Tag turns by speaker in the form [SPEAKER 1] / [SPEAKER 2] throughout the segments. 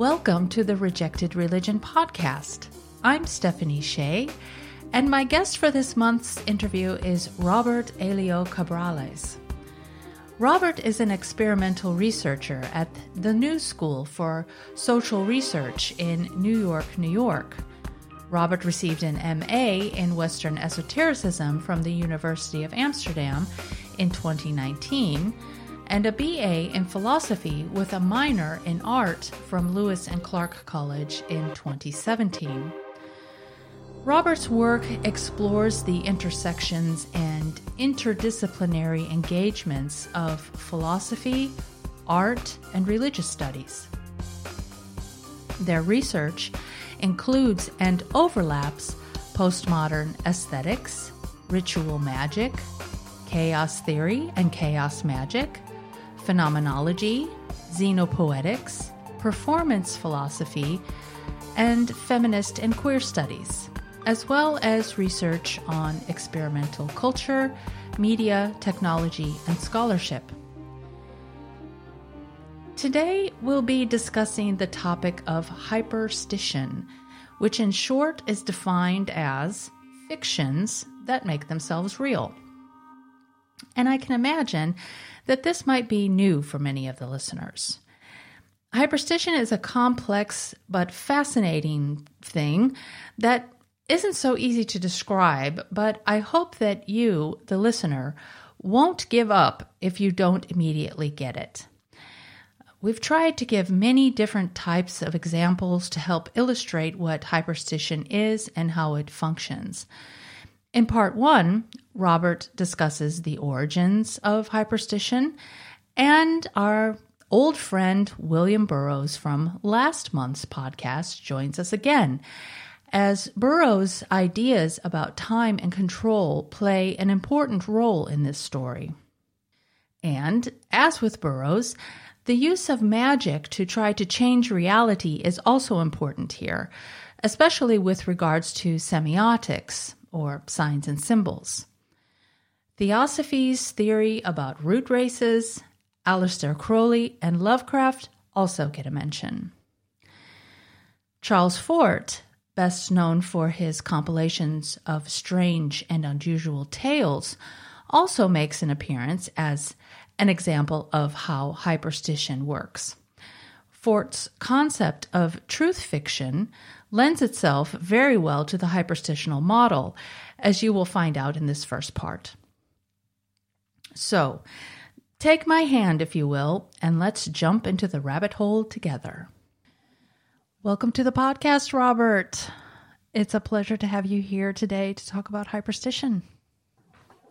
[SPEAKER 1] Welcome to the Rejected Religion podcast. I'm Stephanie Shea, and my guest for this month's interview is Robert Elio Cabrales. Robert is an experimental researcher at the New School for Social Research in New York, New York. Robert received an MA in Western Esotericism from the University of Amsterdam in 2019 and a BA in philosophy with a minor in art from Lewis and Clark College in 2017. Robert's work explores the intersections and interdisciplinary engagements of philosophy, art, and religious studies. Their research includes and overlaps postmodern aesthetics, ritual magic, chaos theory and chaos magic, phenomenology, xenopoetics, performance philosophy, and feminist and queer studies, as well as research on experimental culture, media, technology, and scholarship. Today, we'll be discussing the topic of hyperstition, which in short is defined as fictions that make themselves real. And I can imagine that this might be new for many of the listeners. Hyperstition is a complex but fascinating thing that isn't so easy to describe, but I hope that you, the listener, won't give up if you don't immediately get it. We've tried to give many different types of examples to help illustrate what hyperstition is and how it functions. In part one, Robert discusses the origins of hyperstition, and our old friend William Burroughs from last month's podcast joins us again. As Burroughs' ideas about time and control play an important role in this story. And, as with Burroughs, the use of magic to try to change reality is also important here, especially with regards to semiotics, or signs and symbols. Theosophy's theory about root races, Aleister Crowley, and Lovecraft also get a mention. Charles Fort, best known for his compilations of strange and unusual tales, also makes an appearance as an example of how hyperstition works. Fort's concept of truth fiction lends itself very well to the hyperstitional model, as you will find out in this first part. So, take my hand, if you will, and let's jump into the rabbit hole together. Welcome to the podcast, Robert. It's a pleasure to have you here today to talk about hyperstition.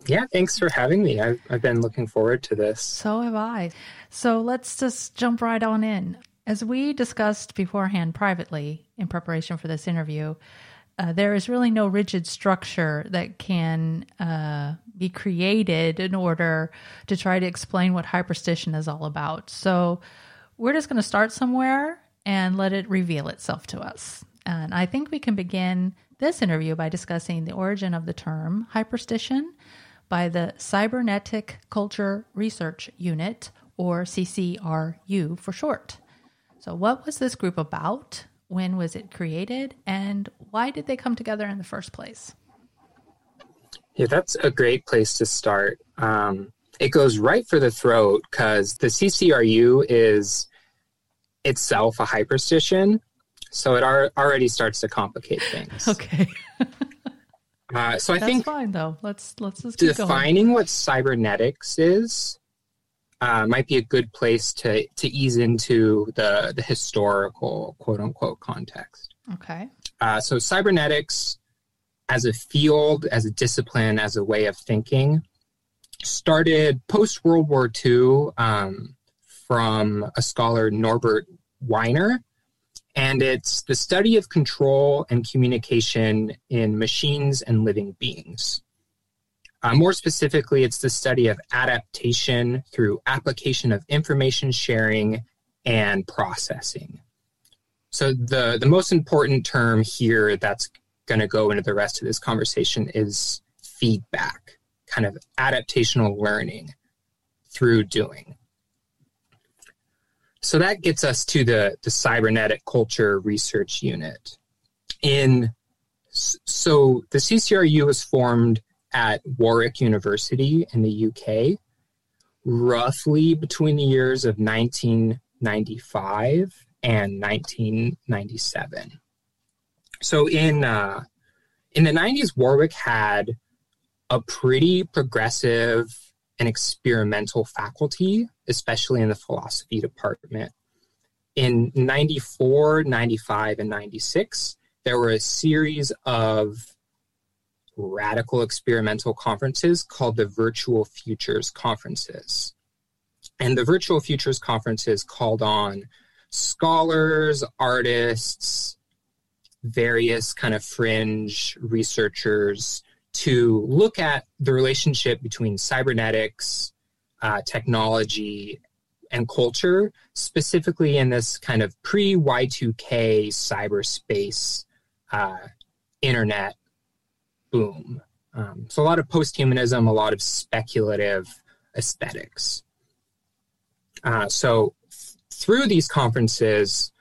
[SPEAKER 2] Yeah, thanks for having me. I've, I've been looking forward to this.
[SPEAKER 1] So have I. So let's just jump right on in. As we discussed beforehand privately in preparation for this interview, uh, there is really no rigid structure that can uh, be created in order to try to explain what hyperstition is all about. So we're just going to start somewhere and let it reveal itself to us. And I think we can begin this interview by discussing the origin of the term hyperstition by the Cybernetic Culture Research Unit, or CCRU for short. So, what was this group about? When was it created? And why did they come together in the first place?
[SPEAKER 2] Yeah, that's a great place to start. Um, it goes right for the throat because the CCRU is itself a hyperstition. So it ar- already starts to complicate things.
[SPEAKER 1] Okay.
[SPEAKER 2] uh, so I
[SPEAKER 1] That's
[SPEAKER 2] think
[SPEAKER 1] fine though. Let's let's just
[SPEAKER 2] defining
[SPEAKER 1] going.
[SPEAKER 2] what cybernetics is uh, might be a good place to to ease into the the historical quote unquote context.
[SPEAKER 1] Okay.
[SPEAKER 2] Uh, so cybernetics, as a field, as a discipline, as a way of thinking, started post World War II um, from a scholar Norbert Wiener, and it's the study of control and communication in machines and living beings. Uh, more specifically, it's the study of adaptation through application of information sharing and processing. So, the, the most important term here that's going to go into the rest of this conversation is feedback, kind of adaptational learning through doing. so that gets us to the, the cybernetic culture research unit. In so the CCRU was formed at Warwick University in the UK, roughly between the years of 1995 and 1997. So in uh, in the 90s, Warwick had a pretty progressive and experimental faculty, especially in the philosophy department. In 94, 95, and 96, there were a series of radical experimental conferences called the Virtual Futures Conferences. And the Virtual Futures Conferences called on scholars, artists, various kind of fringe researchers to look at the relationship between cybernetics, uh, technology, and culture, specifically in this kind of pre Y2K cyberspace uh, internet boom. Um, so, a lot of post humanism, a lot of speculative aesthetics. Uh, so, through these conferences,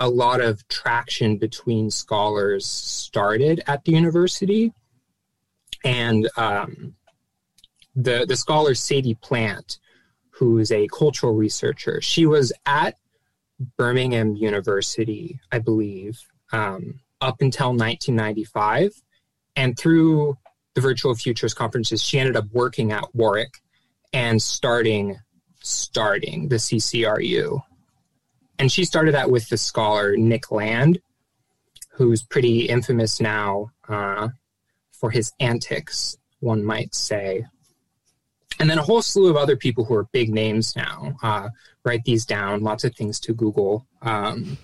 [SPEAKER 2] a lot of traction between scholars started at the university. And um, the, the scholar Sadie Plant, who is a cultural researcher, she was at Birmingham University, I believe, um, up until 1995. And through the Virtual Futures conferences, she ended up working at Warwick and starting starting the CCRU and she started that with the scholar Nick Land, who's pretty infamous now uh, for his antics, one might say. And then a whole slew of other people who are big names now. Uh, write these down, lots of things to Google. Um,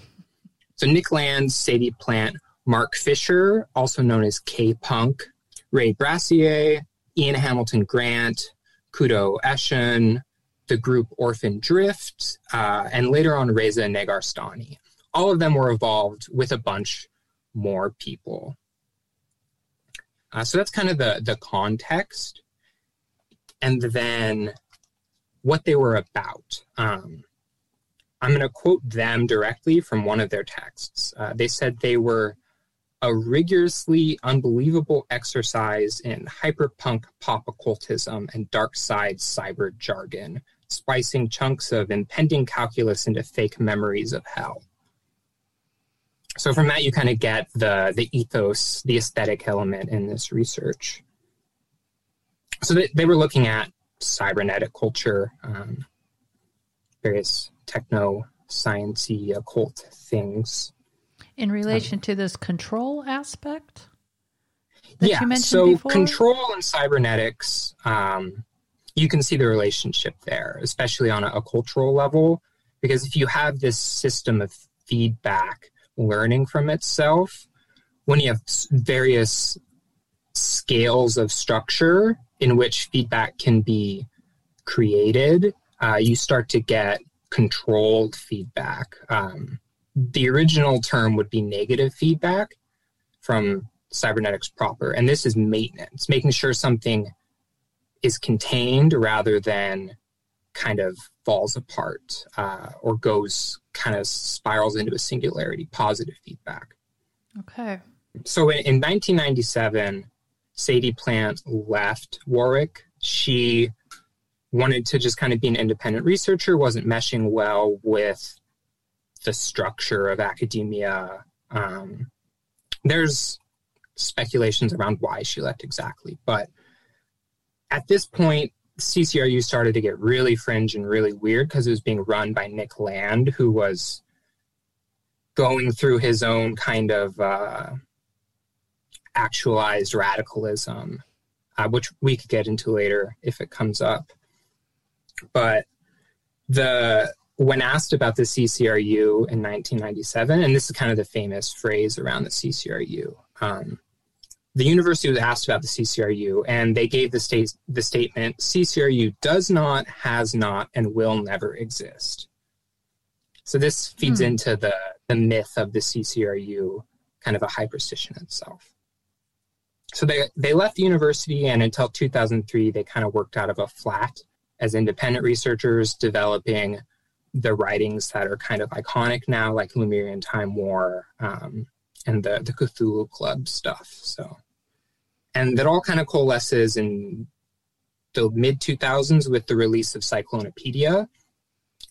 [SPEAKER 2] so Nick Land, Sadie Plant, Mark Fisher, also known as K Punk, Ray Brassier, Ian Hamilton Grant, Kodwo Eshun, the group Orphan Drift, uh, and later on Reza Negarestani. All of them were involved with a bunch more people. Uh, so that's kind of the, the context. And then what they were about. Um, I'm going to quote them directly from one of their texts. Uh, they said they were a rigorously unbelievable exercise in hyperpunk pop occultism and dark side cyber jargon spicing chunks of impending calculus into fake memories of hell. So from that, you kind of get the the ethos, the aesthetic element in this research. So they, they were looking at cybernetic culture, um, various techno sciencey occult things.
[SPEAKER 1] In relation to this control aspect?
[SPEAKER 2] That yeah, you mentioned so before? control and cybernetics um, you can see the relationship there, especially on a, a cultural level, because if you have this system of feedback learning from itself, when you have various scales of structure in which feedback can be created, uh, you start to get controlled feedback. Um, the original term would be negative feedback from cybernetics proper, and this is maintenance, making sure something is contained rather than kind of falls apart uh, or goes kind of spirals into a singularity, positive feedback.
[SPEAKER 1] Okay.
[SPEAKER 2] So in, in 1997, Sadie Plant left Warwick. She wanted to just kind of be an independent researcher, wasn't meshing well with the structure of academia. Um, there's speculations around why she left exactly, but at this point, CCRU started to get really fringe and really weird because it was being run by Nick Land, who was going through his own kind of uh, actualized radicalism, uh, which we could get into later if it comes up. But the when asked about the CCRU in 1997, and this is kind of the famous phrase around the CCRU. Um, the university was asked about the CCRU, and they gave the state the statement: CCRU does not, has not, and will never exist. So this feeds hmm. into the the myth of the CCRU, kind of a hyperstition itself. So they they left the university, and until 2003, they kind of worked out of a flat as independent researchers, developing the writings that are kind of iconic now, like Lemurian Time War um, and the the Cthulhu Club stuff. So, and that all kind of coalesces in the mid 2000s with the release of Cyclonopedia,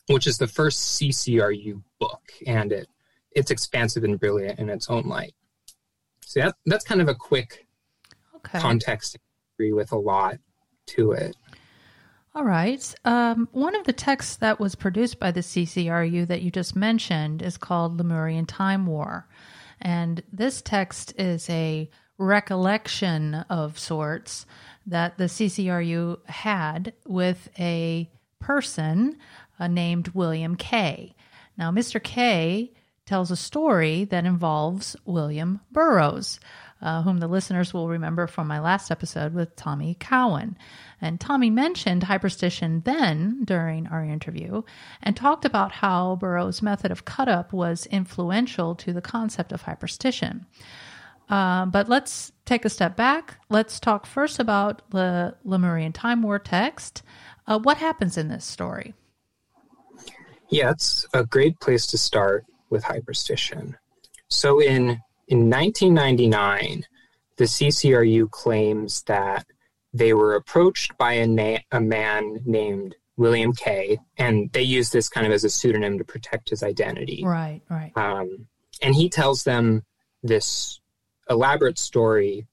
[SPEAKER 2] which is the first CCRU book, and it it's expansive and brilliant in its own light. So that, that's kind of a quick okay. context with a lot to it.
[SPEAKER 1] All right. Um, one of the texts that was produced by the CCRU that you just mentioned is called Lemurian Time War. And this text is a recollection of sorts that the CCRU had with a person uh, named William Kaye. Now, Mr. Kaye tells a story that involves William Burroughs uh, whom the listeners will remember from my last episode with Tommy Cowan. And Tommy mentioned hyperstition then during our interview and talked about how Burroughs' method of cut up was influential to the concept of hyperstition. Uh, but let's take a step back. Let's talk first about the Lemurian Time War text. Uh, what happens in this story?
[SPEAKER 2] Yeah, it's a great place to start with hyperstition. So, in in 1999, the CCRU claims that they were approached by a, na- a man named William Kaye, and they use this kind of as a pseudonym to protect his identity.
[SPEAKER 1] Right, right. Um,
[SPEAKER 2] and he tells them this elaborate story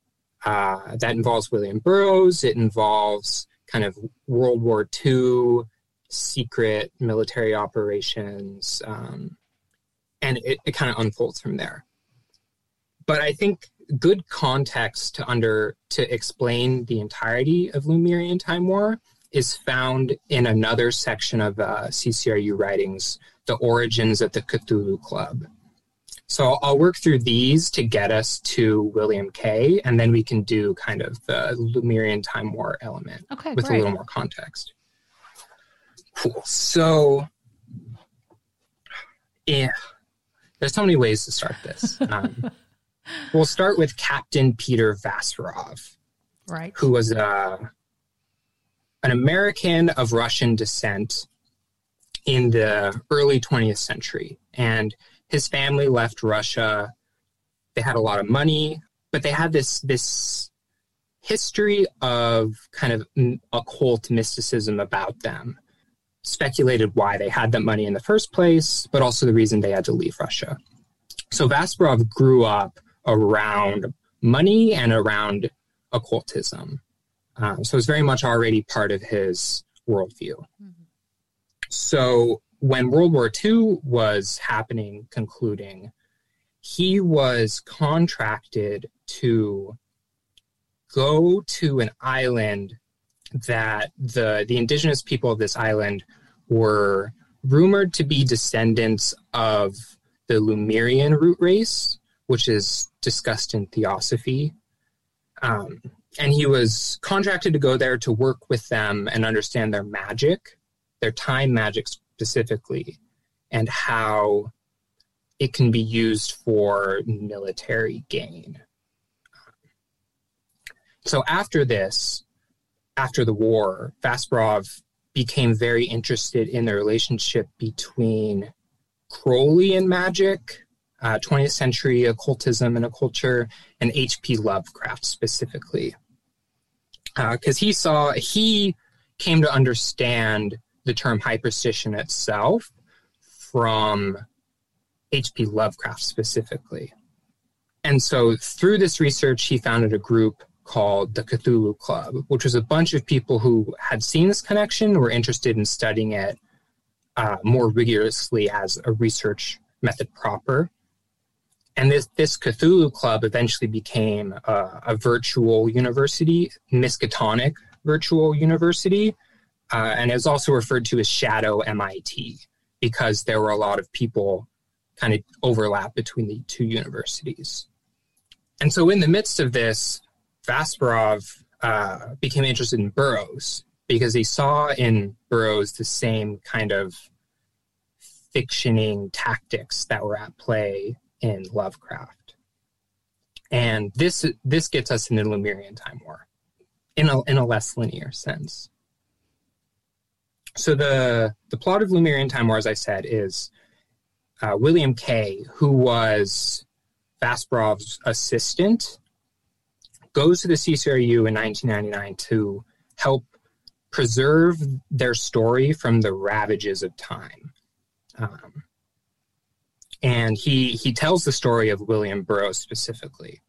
[SPEAKER 2] uh, that involves William Burroughs. It involves kind of World War II secret military operations, um, and it, it kind of unfolds from there but I think good context to under to explain the entirety of Lemurian Time War is found in another section of uh, CCRU writings, the origins of the Cthulhu Club. So I'll work through these to get us to William Kaye, and then we can do kind of the Lemurian Time War element
[SPEAKER 1] okay,
[SPEAKER 2] with
[SPEAKER 1] great.
[SPEAKER 2] a little more context. Cool. So, yeah, there's so many ways to start this. Um, We'll start with Captain Peter Vysparov,
[SPEAKER 1] right?
[SPEAKER 2] Who was a uh, an American of Russian descent in the early 20th century, and his family left Russia. They had a lot of money, but they had this this history of kind of occult mysticism about them. Speculated why they had that money in the first place, but also the reason they had to leave Russia. So Vysparov grew up around money and around occultism. Um, so it's very much already part of his worldview. Mm-hmm. So when World War II was happening, concluding, he was contracted to go to an island that the the indigenous people of this island were rumored to be descendants of the Lemurian root race, which is discussed in Theosophy. Um, and he was contracted to go there to work with them and understand their magic, their time magic specifically, and how it can be used for military gain. So after this, after the war, Vysparov became very interested in the relationship between Crowley and magic uh, 20th century occultism and a culture, and H.P. Lovecraft specifically. Because uh, he saw, he came to understand the term hyperstition itself from H.P. Lovecraft specifically. And so through this research, he founded a group called the Cthulhu Club, which was a bunch of people who had seen this connection, were interested in studying it uh, more rigorously as a research method proper. And this, this Cthulhu Club eventually became a, a virtual university, Miskatonic Virtual University, uh, and is also referred to as Shadow MIT because there were a lot of people kind of overlap between the two universities. And so, in the midst of this, Vysparov uh, became interested in Burroughs because he saw in Burroughs the same kind of fictioning tactics that were at play in Lovecraft. And this this gets us into Lemurian Time War in a in a less linear sense. so the the plot of Lemurian Time War, as I said, is uh, William Kaye, who was Kasparov's assistant, goes to the CCRU in 1999 to help preserve their story from the ravages of time. Um, and he he tells the story of William Burroughs specifically.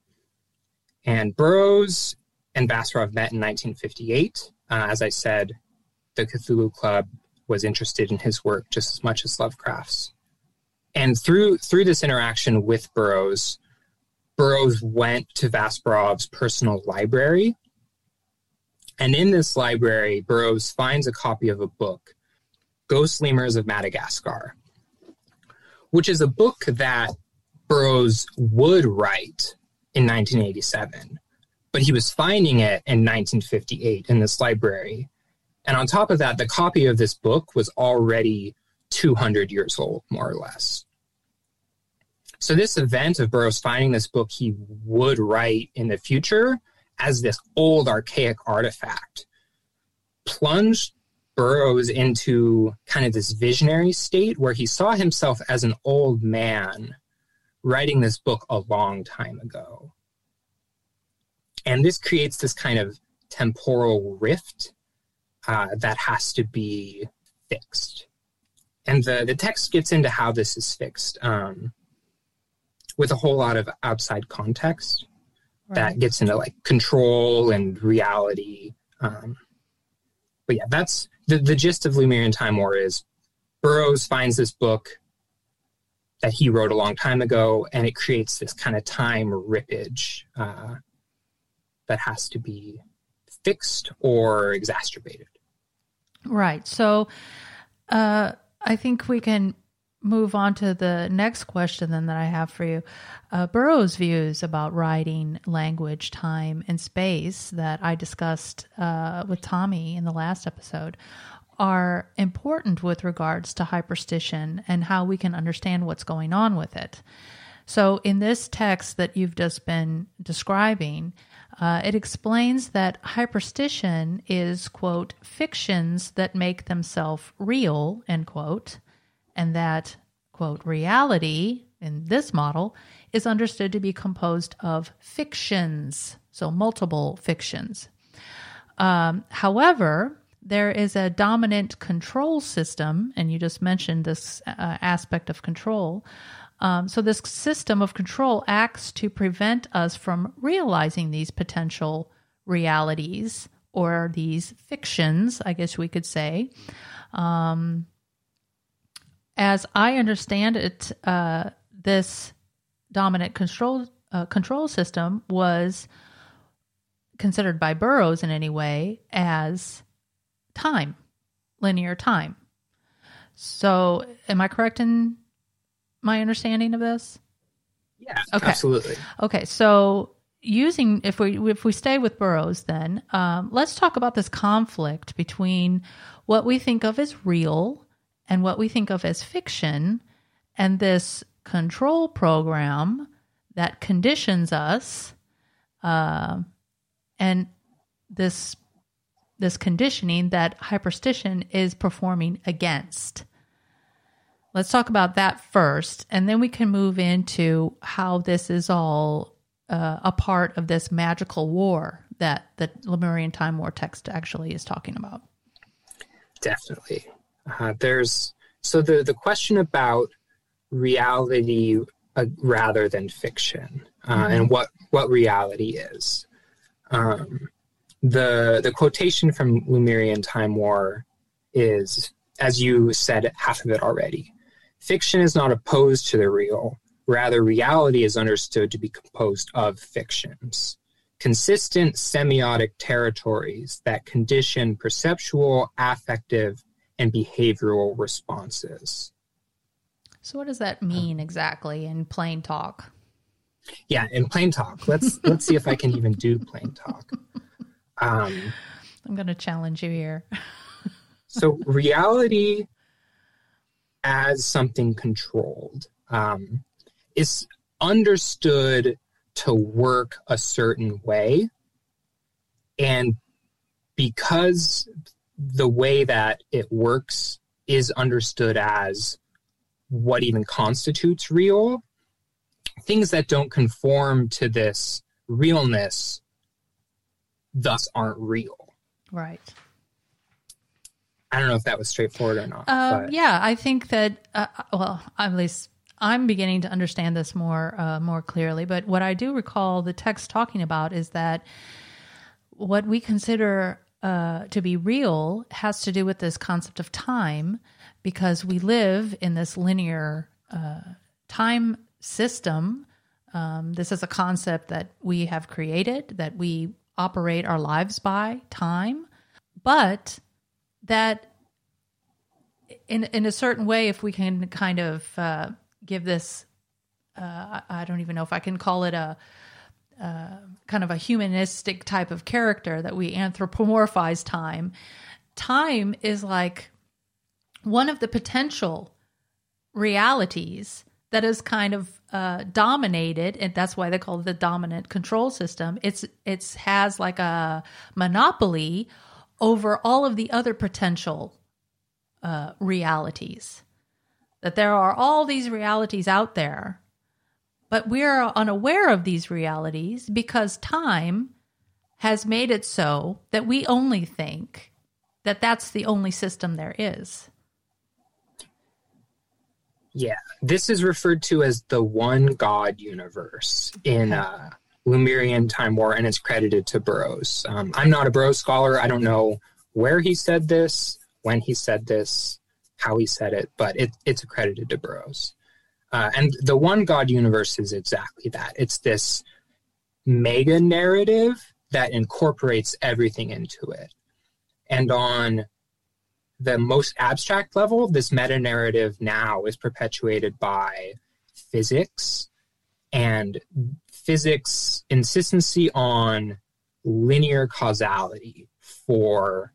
[SPEAKER 2] And Burroughs and Kasparov met in 1958. Uh, as I said, the Cthulhu Club was interested in his work just as much as Lovecraft's. And through through this interaction with Burroughs, Burroughs went to Kasparov's personal library. And in this library, Burroughs finds a copy of a book, Ghost Lemurs of Madagascar, which is a book that Burroughs would write in 1987. But he was finding it in 1958 in this library. And on top of that, the copy of this book was already 200 years old, more or less. So, this event of Burroughs finding this book he would write in the future as this old, archaic artifact plunged Burroughs into kind of this visionary state where he saw himself as an old man writing this book a long time ago. And this creates this kind of temporal rift uh, that has to be fixed. And the, the text gets into how this is fixed um, with a whole lot of outside context right. that gets into like control and reality. Um, but yeah, that's the, the gist of Lemurian Time War is Burroughs finds this book that he wrote a long time ago, and it creates this kind of time rippage uh, that has to be fixed or exacerbated.
[SPEAKER 1] Right. So uh, I think we can move on to the next question then that I have for you. Uh, Burroughs' views about writing, language, time, and space that I discussed uh, with Tommy in the last episode are important with regards to hyperstition and how we can understand what's going on with it. So, in this text that you've just been describing, uh, it explains that hyperstition is, quote, fictions that make themselves real, end quote, and that, quote, reality in this model is understood to be composed of fictions, so multiple fictions. Um, however, there is a dominant control system, and you just mentioned this uh, aspect of control. Um, so, this system of control acts to prevent us from realizing these potential realities or these fictions, I guess we could say. Um, as I understand it, uh, this dominant control uh, control system was considered by Burroughs in any way as time, linear time. So, am I correct in my understanding of this?
[SPEAKER 2] Yeah, okay. absolutely.
[SPEAKER 1] Okay, so using if we if we stay with Burroughs, then um, let's talk about this conflict between what we think of as real and what we think of as fiction, and this control program that conditions us, uh, and this this conditioning that hyperstition is performing against. Let's talk about that first, and then we can move into how this is all uh, a part of this magical war that the Lemurian Time War text actually is talking about.
[SPEAKER 2] Definitely. Uh, there's so the the question about reality uh, rather than fiction uh, mm-hmm. and what what reality is. Um, the the quotation from Lemurian Time War is, as you said, half of it already. Fiction is not opposed to the real. Rather, reality is understood to be composed of fictions, consistent semiotic territories that condition perceptual, affective, and behavioral responses.
[SPEAKER 1] So, what does that mean exactly in plain talk?
[SPEAKER 2] Yeah, in plain talk. Let's let's see if I can even do plain talk.
[SPEAKER 1] Um, I'm going to challenge you here.
[SPEAKER 2] so, reality as something controlled um, is understood to work a certain way, and because the way that it works is understood as what even constitutes real. Things that don't conform to this realness thus aren't real.
[SPEAKER 1] Right.
[SPEAKER 2] I don't know if that was straightforward or not.
[SPEAKER 1] Uh, yeah, I think that. Uh, well, at least I'm beginning to understand this more uh, more clearly. But what I do recall the text talking about is that what we consider uh, to be real has to do with this concept of time, because we live in this linear uh, time system. Um, this is a concept that we have created, that we operate our lives by time, but that in in a certain way, if we can kind of uh, give this, uh, I don't even know if I can call it a uh, kind of a humanistic type of character that we anthropomorphize time. Time is like one of the potential realities that is kind of uh, dominated, and that's why they call it the dominant control system. It's it's has like a monopoly over all of the other potential uh, realities. That there are all these realities out there, but we're unaware of these realities because time has made it so that we only think that that's the only system there is.
[SPEAKER 2] Yeah, this is referred to as the one God universe in uh, Lemurian Time War, and it's credited to Burroughs. Um, I'm not a Burroughs scholar. I don't know where he said this, when he said this, how he said it, but it, it's accredited to Burroughs. Uh, and the one God universe is exactly that. It's this mega narrative that incorporates everything into it. And on the most abstract level, this meta narrative now is perpetuated by physics and physics insistency on linear causality for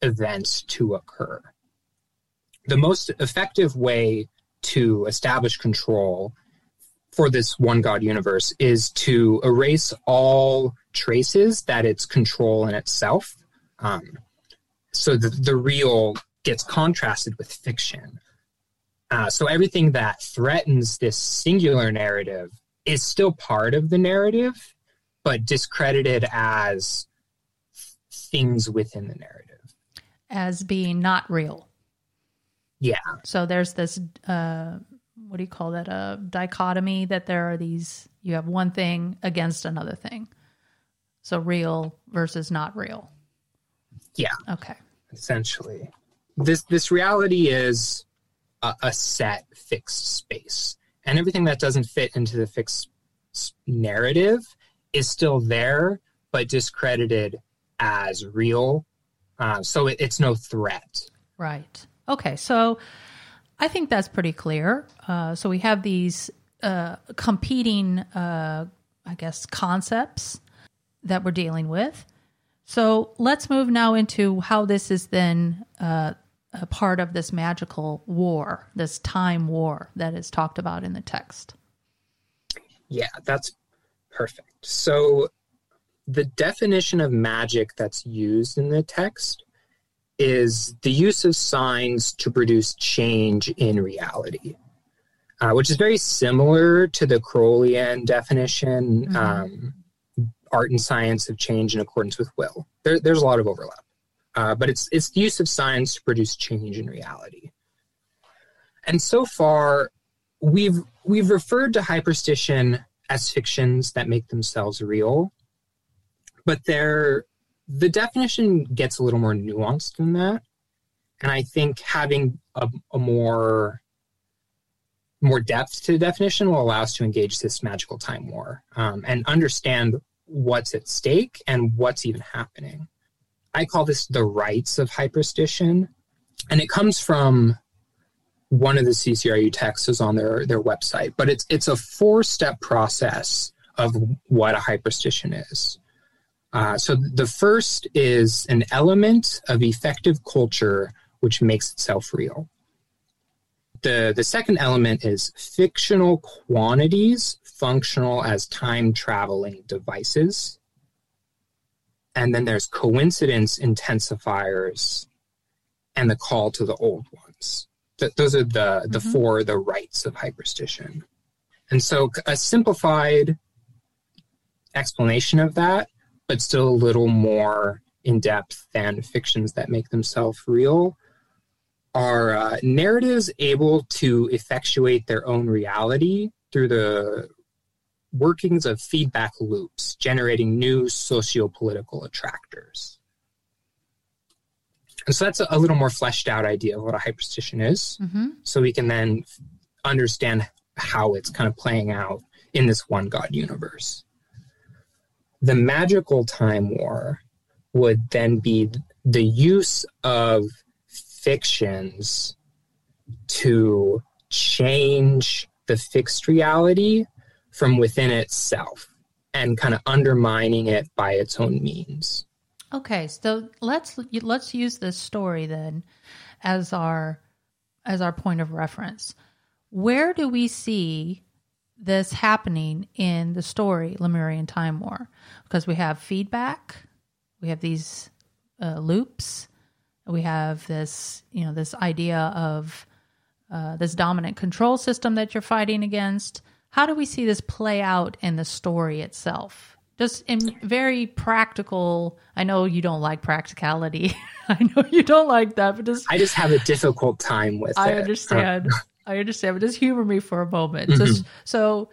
[SPEAKER 2] events to occur. The most effective way to establish control for this one God universe is to erase all traces that it's control in itself. Um, so the, the real gets contrasted with fiction. Uh, so everything that threatens this singular narrative is still part of the narrative, but discredited as things within the narrative.
[SPEAKER 1] As being not real.
[SPEAKER 2] Yeah.
[SPEAKER 1] So there's this, uh, what do you call that? A dichotomy that there are these, you have one thing against another thing. So real versus not real.
[SPEAKER 2] Yeah.
[SPEAKER 1] Okay.
[SPEAKER 2] Essentially, this this reality is a, a set fixed space, and everything that doesn't fit into the fixed narrative is still there, but discredited as real. Uh, so it, it's no threat.
[SPEAKER 1] Right. Okay. So I think that's pretty clear. Uh, so we have these uh, competing, uh, I guess, concepts that we're dealing with. So let's move now into how this is then uh, a part of this magical war, this time war that is talked about in the text.
[SPEAKER 2] Yeah, that's perfect. So the definition of magic that's used in the text is the use of signs to produce change in reality, uh, which is very similar to the Crowleyan definition. Mm-hmm. Um, art and science of change in accordance with will. There, there's a lot of overlap, uh, but it's it's the use of signs to produce change in reality. And so far, we've we've referred to hyperstition as fictions that make themselves real, but they're the definition gets a little more nuanced than that. And I think having a, a more more depth to the definition will allow us to engage this magical time war um, and understand what's at stake and what's even happening. I call this the rights of hyperstition, and it comes from one of the CCRU texts is on their their website. But it's it's a four step process of what a hyperstition is. Uh, so the first is an element of effective culture which makes itself real. The, the second element is fictional quantities functional as time traveling devices. And then there's coincidence intensifiers and the call to the old ones. Th- those are the, the
[SPEAKER 1] Mhm.
[SPEAKER 2] four, the rights of hyperstition. And so a simplified explanation of that, but still a little more in depth than fictions that make themselves real, are uh, narratives able to effectuate their own reality through the workings of feedback loops, generating new socio political attractors. And so that's a, a little more fleshed out idea of what a hyperstition is.
[SPEAKER 1] hmm
[SPEAKER 2] So we can then understand how it's kind of playing out in this one God universe. The magical time war would then be the use of fictions to change the fixed reality from within itself and kind of undermining it by its own means.
[SPEAKER 1] Okay, so let's let's use this story then as our as our point of reference. Where do we see this happening in the story Lemurian Time War? Because we have feedback, we have these uh, loops, we have this you know this idea of uh, this dominant control system that you're fighting against. How do we see this play out in the story itself? Just in very practical. I know you don't like practicality. I know you don't like that, but just
[SPEAKER 2] I just have a difficult time with
[SPEAKER 1] I
[SPEAKER 2] it.
[SPEAKER 1] understand. I understand, but just humor me for a moment.
[SPEAKER 2] Mm-hmm.
[SPEAKER 1] Just, so,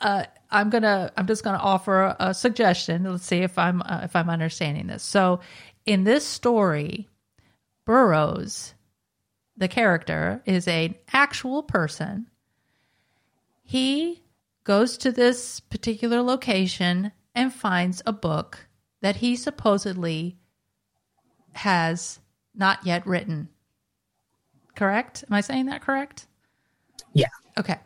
[SPEAKER 1] uh, I'm gonna. I'm just gonna offer a, a suggestion. Let's see if I'm uh, if I'm understanding this. So, in this story, Burroughs, the character, is an actual person. He goes to this particular location and finds a book that he supposedly has not yet written. Correct? Am I saying that correct?
[SPEAKER 2] Yeah.
[SPEAKER 1] Okay.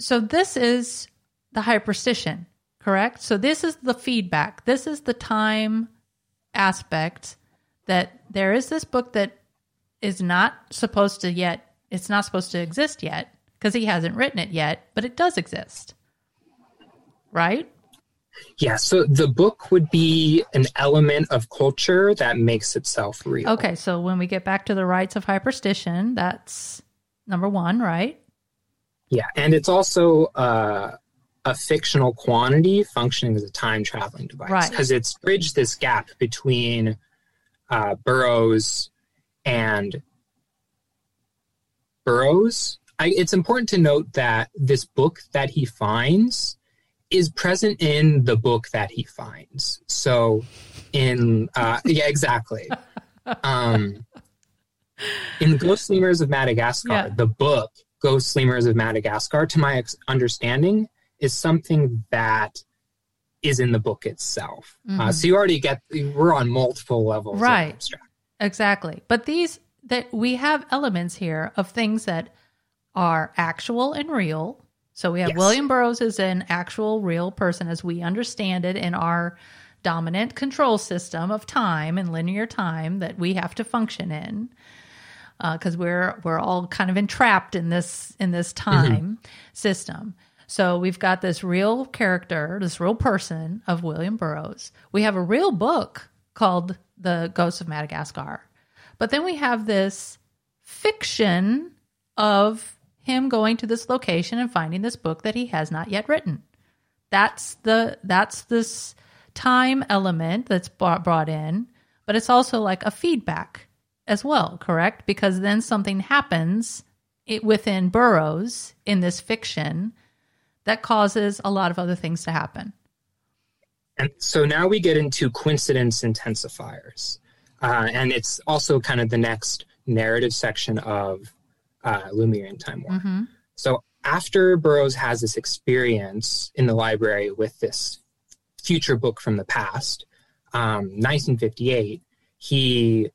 [SPEAKER 1] So this is the hyperstition, correct? So this is the feedback. This is the time aspect that there is this book that is not supposed to yet, it's not supposed to exist yet because he hasn't written it yet, but it does exist. Right?
[SPEAKER 2] Yeah, so the book would be an element of culture that makes itself real.
[SPEAKER 1] Okay, so when we get back to the rights of hyperstition, that's number one, right?
[SPEAKER 2] Yeah, and it's also uh, a fictional quantity functioning as a time traveling device
[SPEAKER 1] Right.
[SPEAKER 2] because it's bridged this gap between uh, Burroughs and Burroughs. I, it's important to note that this book that he finds is present in the book that he finds. So, in uh, yeah, exactly. Um, in Ghost Lemurs of Madagascar,
[SPEAKER 1] Yeah.
[SPEAKER 2] the book Ghost Lemurs of Madagascar, to my understanding, is something that is in the book itself. Uh,
[SPEAKER 1] Mhm.
[SPEAKER 2] so you already get we're on multiple levels,
[SPEAKER 1] Right. Exactly. But these that we have elements here of things that are actual and real. So we have
[SPEAKER 2] Yes.
[SPEAKER 1] William Burroughs as an actual real person as we understand it in our dominant control system of time and linear time that we have to function in. Uh, because we're we're all kind of entrapped in this in this mm-hmm. time system. So we've got this real character, this real person of William Burroughs. We have a real book called The Ghosts of Madagascar. But then we have this fiction of him going to this location and finding this book that he has not yet written. That's the that's this time element that's brought brought in, but it's also like a feedback as well, correct? Because then something happens it, within Burroughs in this fiction that causes a lot of other things to happen.
[SPEAKER 2] And so now we get into coincidence intensifiers. Uh, and it's also kind of the next narrative section of uh, Lemurian Time War.
[SPEAKER 1] hmm
[SPEAKER 2] So after Burroughs has this experience in the library with this future book from the past, um, 1958, he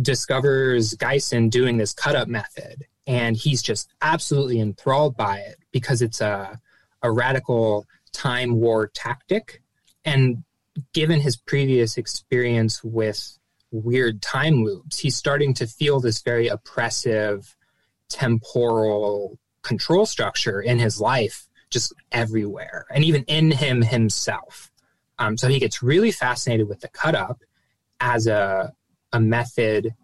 [SPEAKER 2] discovers Gysin doing this cut up method. And he's just absolutely enthralled by it because it's a, a radical time war tactic. And given his previous experience with weird time loops, he's starting to feel this very oppressive temporal control structure in his life just everywhere and even in him himself. Um, so he gets really fascinated with the cut up as a, a method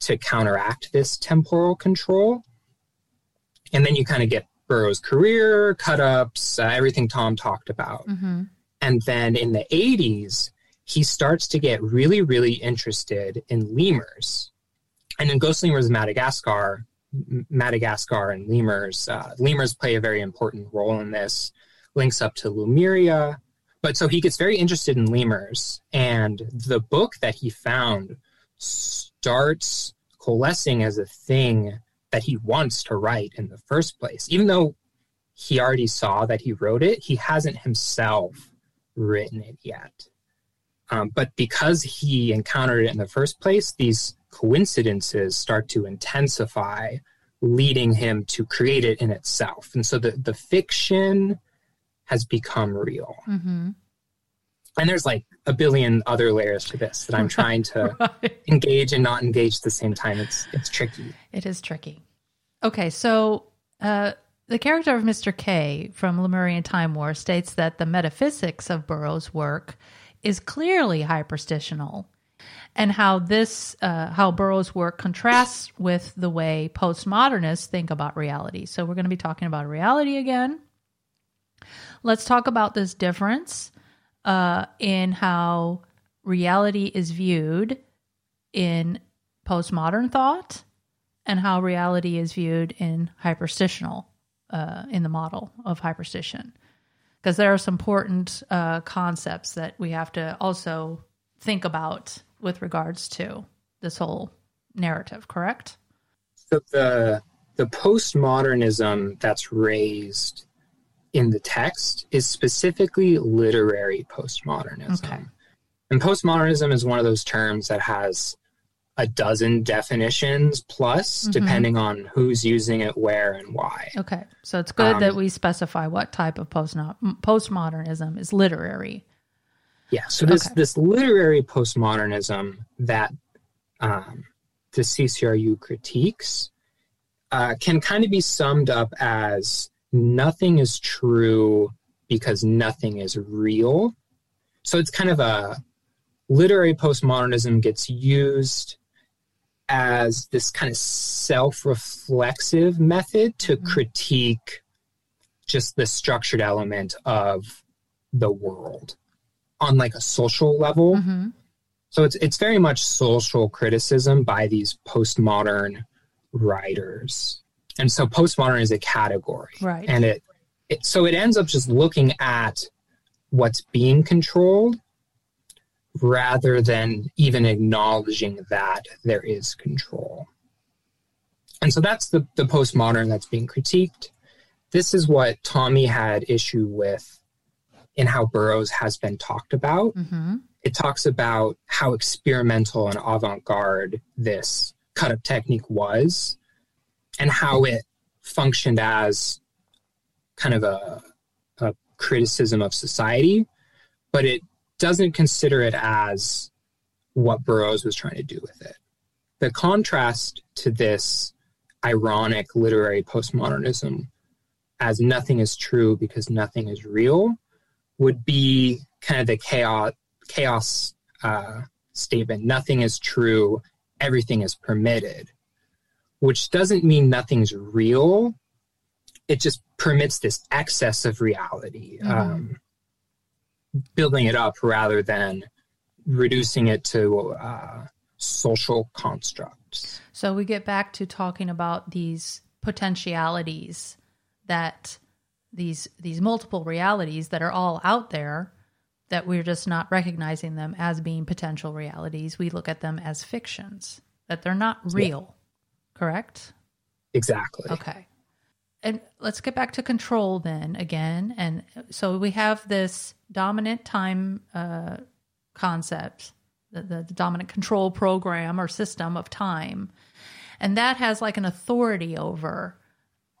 [SPEAKER 2] to counteract this temporal control. And then you kind of get Burroughs' career, cut ups, uh, everything Tom talked about.
[SPEAKER 1] Mm-hmm.
[SPEAKER 2] And then in the 80s, he starts to get really, really interested in lemurs. And in Ghost Lemurs of Madagascar, Madagascar and lemurs, uh, lemurs play a very important role in this, links up to Lemuria. But so he gets very interested in lemurs. And the book that he found starts coalescing as a thing that he wants to write in the first place. Even though he already saw that he wrote it, he hasn't himself written it yet. Um, but because he encountered it in the first place, these coincidences start to intensify, leading him to create it in itself. And so the, the fiction has become real.
[SPEAKER 1] Mm-hmm.
[SPEAKER 2] And there's like a billion other layers to this that I'm trying to
[SPEAKER 1] Right.
[SPEAKER 2] engage and not engage at the same time. It's it's tricky.
[SPEAKER 1] It is tricky. Okay, so uh, the character of Mr. Kaye from Lemurian Time War states that the metaphysics of Burroughs' work is clearly hyperstitional, and how this, uh, how Burroughs' work contrasts with the way postmodernists think about reality. So we're going to be talking about reality again. Let's talk about this difference uh, in how reality is viewed in postmodern thought and how reality is viewed in hyperstitional uh, in the model of hyperstition. Because there are some important uh, concepts that we have to also think about with regards to this whole narrative correct?
[SPEAKER 2] So the the postmodernism that's raised in the text is specifically literary postmodernism.
[SPEAKER 1] Okay.
[SPEAKER 2] And postmodernism is one of those terms that has a dozen definitions plus,
[SPEAKER 1] Mhm.
[SPEAKER 2] depending on who's using it, where, and why.
[SPEAKER 1] okay so it's good
[SPEAKER 2] Um,
[SPEAKER 1] that we specify what type of post postmodernism is literary
[SPEAKER 2] Yeah. So this
[SPEAKER 1] Okay.
[SPEAKER 2] this literary postmodernism that um, the CCRU critiques uh, can kind of be summed up as nothing is true because nothing is real. So it's kind of a literary postmodernism gets used as this kind of self-reflexive method to
[SPEAKER 1] Mhm.
[SPEAKER 2] critique just the structured element of the world on like a social level.
[SPEAKER 1] Mhm.
[SPEAKER 2] So it's it's very much social criticism by these postmodern writers. And so postmodern is a category.
[SPEAKER 1] Right.
[SPEAKER 2] And it, it so it ends up just looking at what's being controlled rather than even acknowledging that there is control. And so that's the, the postmodern that's being critiqued. This is what Tommy had issue with in how Burroughs has been talked about
[SPEAKER 1] Mhm.
[SPEAKER 2] it talks about how experimental and avant-garde this cut-up technique was and how it functioned as kind of a, a criticism of society but it doesn't consider it as what burroughs was trying to do with it. The contrast to this ironic literary postmodernism as nothing is true because nothing is real would be kind of the chaos chaos uh, statement. Nothing is true. Everything is permitted which doesn't mean nothing's real it just permits this excess of reality
[SPEAKER 1] Mhm.
[SPEAKER 2] um, building it up rather than reducing it to uh, social constructs
[SPEAKER 1] So we get back to talking about these potentialities that these these multiple realities that are all out there that we're just not recognizing them as being potential realities. We look at them as fictions, that they're not real. Correct?
[SPEAKER 2] exactly
[SPEAKER 1] Okay. And let's get back to control then again. And so we have this dominant time uh, concept, the, the, the dominant control program or system of time. And that has like an authority over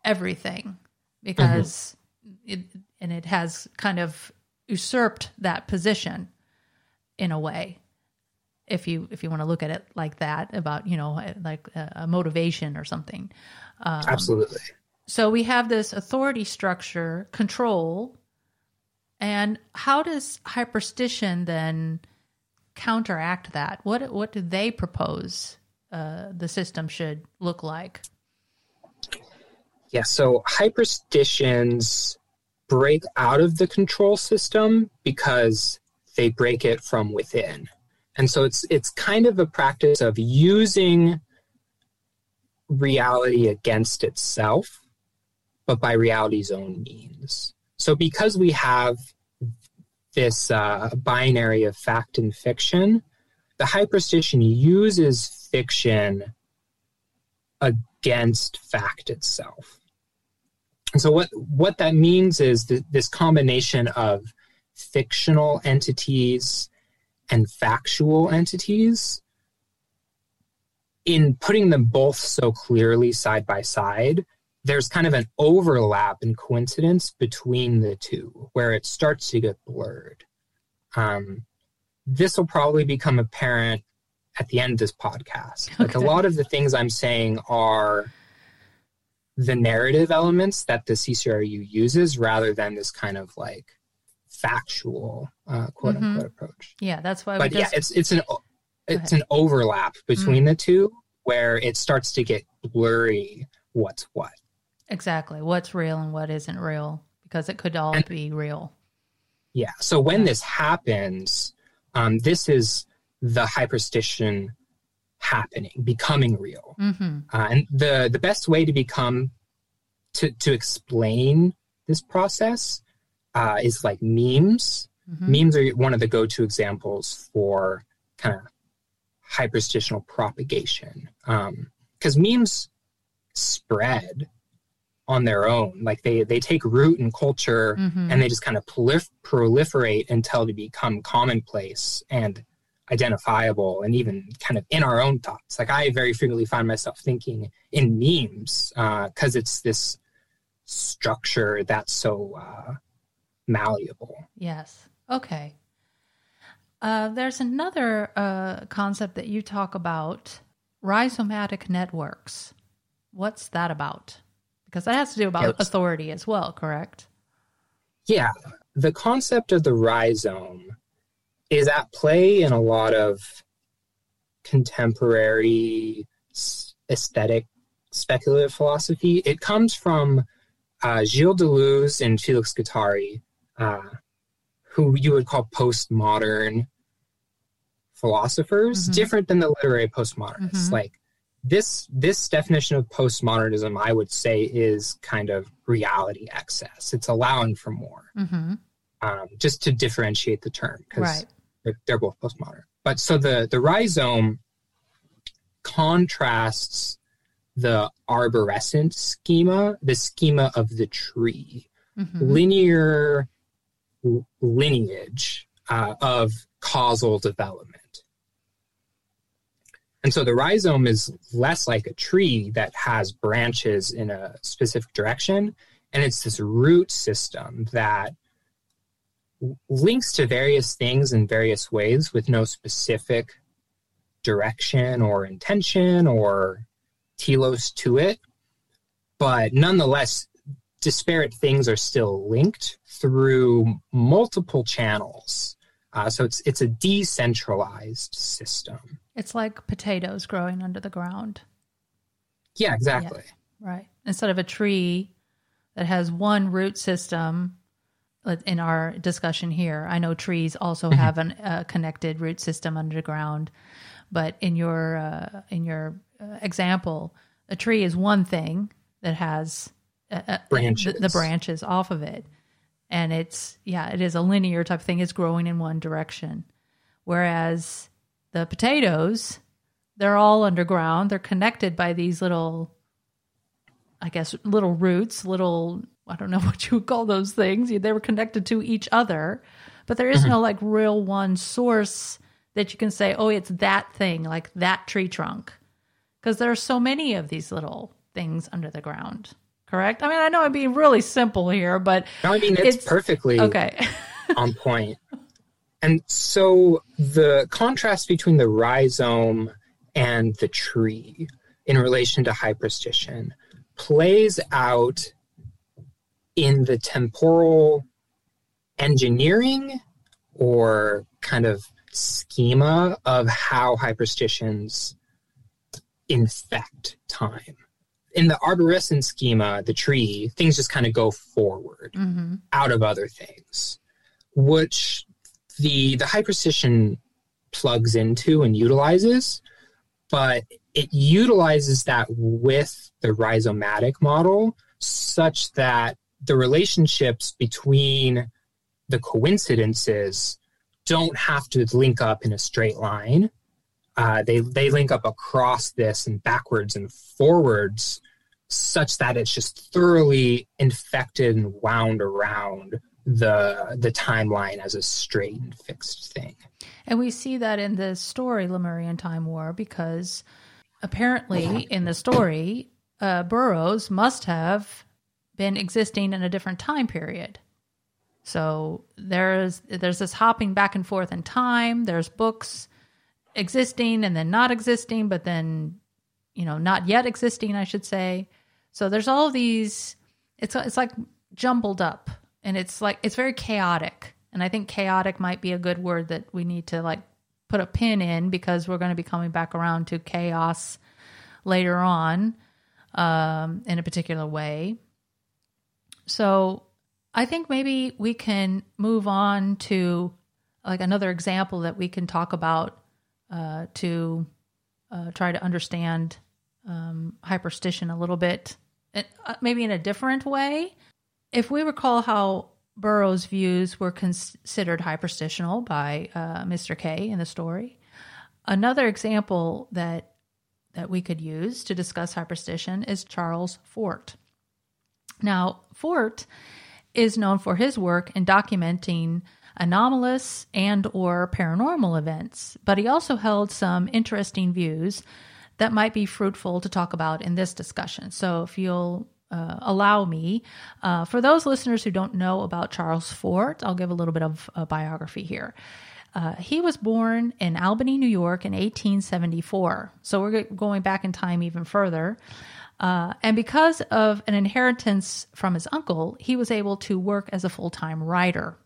[SPEAKER 1] everything because it, and it has kind of usurped that position in a way if you if you want to look at it like that about you know like a, a motivation or something um,
[SPEAKER 2] absolutely
[SPEAKER 1] so we have this authority structure control and how does hyperstition then counteract that what what do they propose uh, the system should look like?
[SPEAKER 2] Yeah, so hyperstitions break out of the control system because they break it from within. And so it's it's kind of a practice of using reality against itself, but by reality's own means. So because we have this uh, binary of fact and fiction, the hyperstition uses fiction against fact itself. And so what what that means is that this combination of fictional entities and factual entities in putting them both so clearly side by side there's kind of an overlap and coincidence between the two where it starts to get blurred um, this will probably become apparent at the end of this podcast okay. like a lot of the things i'm saying are the narrative elements that the ccru uses rather than this kind of like factual uh, quote mm-hmm. unquote approach.
[SPEAKER 1] Yeah, that's why.
[SPEAKER 2] But just... yeah, it's it's an it's an overlap between mm-hmm. the two where it starts to get blurry. What's what?
[SPEAKER 1] Exactly. What's real and what isn't real because it could all and, be real.
[SPEAKER 2] Yeah. So when this happens, um, this is the hyperstition happening, becoming real. Mm-hmm. Uh, and the the best way to become to to explain this process uh, is like memes. Mm-hmm. Memes are one of the go-to examples for kind of hyperstitional propagation because um, memes spread on their own like they they take root in culture mm-hmm. and they just kind of prolif- proliferate until they become commonplace and identifiable and even kind of in our own thoughts like i very frequently find myself thinking in memes because uh, it's this structure that's so uh, malleable.
[SPEAKER 1] Yes. Okay. Uh, there's another uh, concept that you talk about rhizomatic networks. What's that about? Because that has to do about authority as well, correct?
[SPEAKER 2] Yeah. The concept of the rhizome is at play in a lot of contemporary aesthetic speculative philosophy. It comes from uh, Gilles Deleuze and Felix Guattari, uh, who you would call postmodern philosophers, mm-hmm. different than the literary postmodernists. Mm-hmm. Like this, this definition of postmodernism, I would say, is kind of reality excess. It's allowing for more, mm-hmm. um, just to differentiate the term because right. they're, they're both postmodern. But so the the rhizome contrasts the arborescent schema, the schema of the tree, mm-hmm. linear lineage uh, of causal development. And so the rhizome is less like a tree that has branches in a specific direction, and it's this root system that links to various things in various ways with no specific direction or intention or telos to it. But nonetheless, disparate things are still linked through multiple channels. Uh, so it's it's a decentralized system.
[SPEAKER 1] It's like potatoes growing under the ground.
[SPEAKER 2] Yeah, exactly.
[SPEAKER 1] Yeah, right. Instead of a tree that has one root system, in our discussion here, I know trees also mm-hmm. have a uh, connected root system underground, but in your uh, in your uh, example, a tree is one thing that has uh, uh, branches. The, the, branches off of it. And it's, yeah, it is a linear type of thing. It's growing in one direction. Whereas the potatoes, they're all underground. They're connected by these little, I guess, little roots, little, I don't know what you would call those things. They were connected to each other, but there is mm-hmm. no like real one source that you can say, oh, it's that thing, like that tree trunk. Because there are so many of these little things under the ground correct? I mean, I know I'm being really simple here, but
[SPEAKER 2] no, I mean it's, it's perfectly okay on point. And so the contrast between the rhizome and the tree in relation to hyperstition plays out in the temporal engineering or kind of schema of how hyperstitions infect time. In the arborescent schema, the tree, things just kind of go forward mm-hmm. out of other things, which the the hyperstition plugs into and utilizes, but it utilizes that with the rhizomatic model such that the relationships between the coincidences don't have to link up in a straight line. Uh, they they link up across this and backwards and forwards, such that it's just thoroughly infected and wound around the the timeline as a straight and fixed thing.
[SPEAKER 1] And we see that in the story Lemurian Time War because apparently in the story, uh, Burroughs must have been existing in a different time period. So there's there's this hopping back and forth in time. There's books existing and then not existing, but then you know not yet existing, I should say. So there's all these. It's it's like jumbled up, and it's like it's very chaotic. And I think chaotic might be a good word that we need to like put a pin in because we're going to be coming back around to chaos later on um, in a particular way. So I think maybe we can move on to like another example that we can talk about uh, to uh, try to understand um, hyperstition a little bit, uh, maybe in a different way. If we recall how Burroughs' views were considered hyperstitional by uh, Mr. Kaye in the story, another example that that we could use to discuss hyperstition is Charles Fort. Now, Fort is known for his work in documenting anomalous and or paranormal events, but he also held some interesting views that might be fruitful to talk about in this discussion. So if you'll uh, allow me, uh, for those listeners who don't know about Charles Fort, I'll give a little bit of a biography here. Uh, he was born in Albany, New York in 1874. So we're going back in time even further. Uh, and because of an inheritance from his uncle, he was able to work as a full time writer.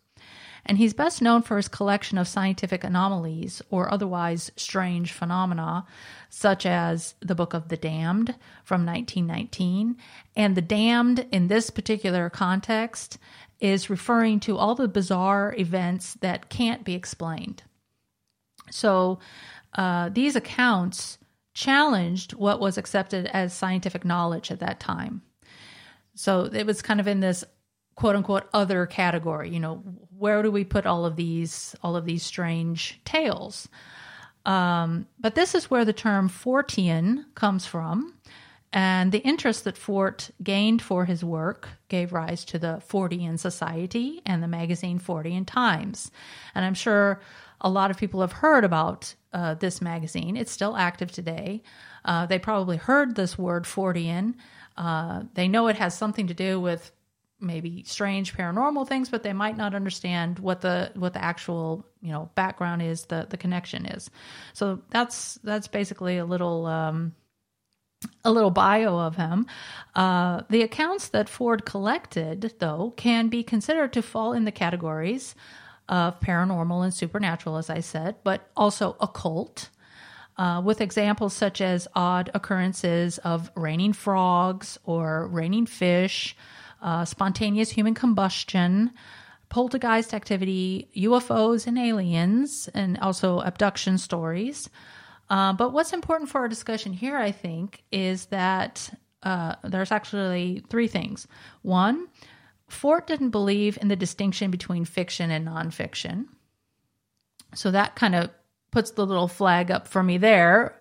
[SPEAKER 1] And he's best known for his collection of scientific anomalies or otherwise strange phenomena, such as the Book of the Damned from 1919. And the damned in this particular context is referring to all the bizarre events that can't be explained. So uh, these accounts challenged what was accepted as scientific knowledge at that time. So it was kind of in this quote unquote other category. You know, where do we put all of these all of these strange tales? Um, but this is where the term Fortean comes from. And the interest that Fort gained for his work gave rise to the Fortean Society and the magazine Fortean Times. And I'm sure a lot of people have heard about uh, this magazine. It's still active today. Uh, they probably heard this word Fortean. Uh, they know it has something to do with maybe strange paranormal things, but they might not understand what the what the actual you know background is, the the connection is. So that's that's basically a little. Um, a little bio of him. Uh, the accounts that Fort collected, though, can be considered to fall in the categories of paranormal and supernatural, as I said, but also occult, uh, with examples such as odd occurrences of raining frogs or raining fish, uh, spontaneous human combustion, poltergeist activity, UFOs and aliens, and also abduction stories. Uh, but what's important for our discussion here, I think, is that uh, there's actually three things. One, Fort didn't believe in the distinction between fiction and nonfiction. So that kind of puts the little flag up for me there.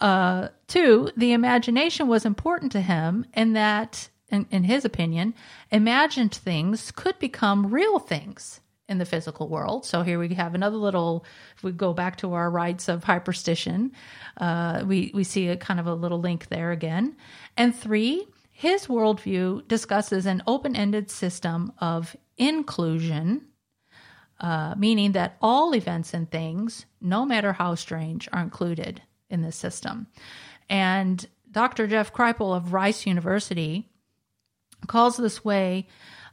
[SPEAKER 1] Uh, two, the imagination was important to him, and that, in, in his opinion, imagined things could become real things in the physical world. So here we have another little. If we go back to our rites of hyperstition, uh, we we see a kind of a little link there again. And three, his worldview discusses an open ended system of inclusion, uh, meaning that all events and things, no matter how strange, are included in this system. And Dr. Jeff Kripal of Rice University calls this way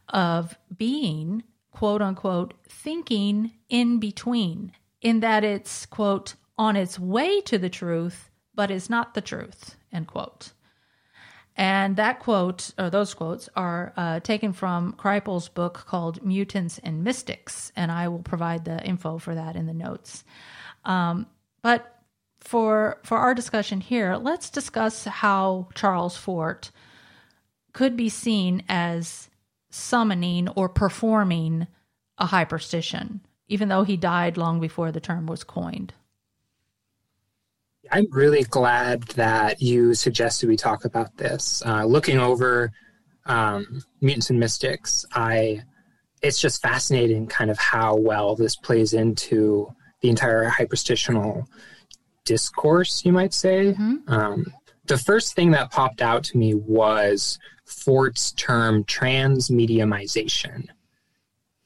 [SPEAKER 1] of being, quote unquote, thinking in between, in that it's, quote, on its way to the truth, but is not the truth, end quote. And that quote, or those quotes, are uh, taken from Kripal's book called Mutants and Mystics, and I will provide the info for that in the notes. Um, but for for our discussion here, let's discuss how Charles Fort could be seen as summoning or performing a hyperstition, even though he died long before the term was coined.
[SPEAKER 2] I'm really glad that you suggested we talk about this. Uh, looking over um, Mutants and Mystics, I it's just fascinating, kind of how well this plays into the entire hyperstitional discourse, you might say. Mm-hmm. Um, the first thing that popped out to me was Fort's term transmediumization.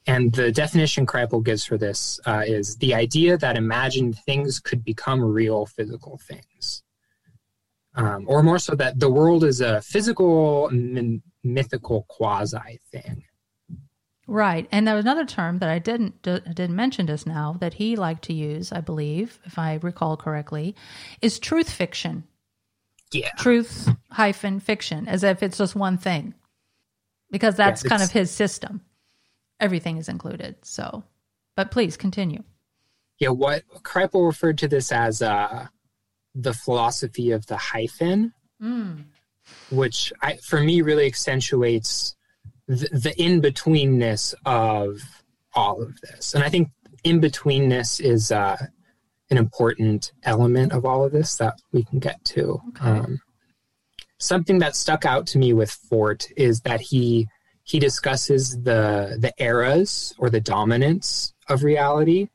[SPEAKER 2] And the definition Kripal gives for this uh, is the idea that imagined things could become real physical things. Um, or more so, that the world is a physical, m- mythical quasi thing.
[SPEAKER 1] Right, and there was another term that I didn't d- didn't mention just now that he liked to use, I believe, if I recall correctly, is truth fiction.
[SPEAKER 2] Yeah,
[SPEAKER 1] truth hyphen fiction, as if it's just one thing, because that's yeah, kind of his system everything is included. So, but please continue.
[SPEAKER 2] Yeah, what Kripal referred to this as uh, the philosophy of the hyphen, mm. which I, for me really accentuates the, the in betweenness of all of this. And I think in betweenness is uh, an important element of all of this that we can get to. Okay. Um, something that stuck out to me with Fort is that he he discusses the the eras or the dominance of reality.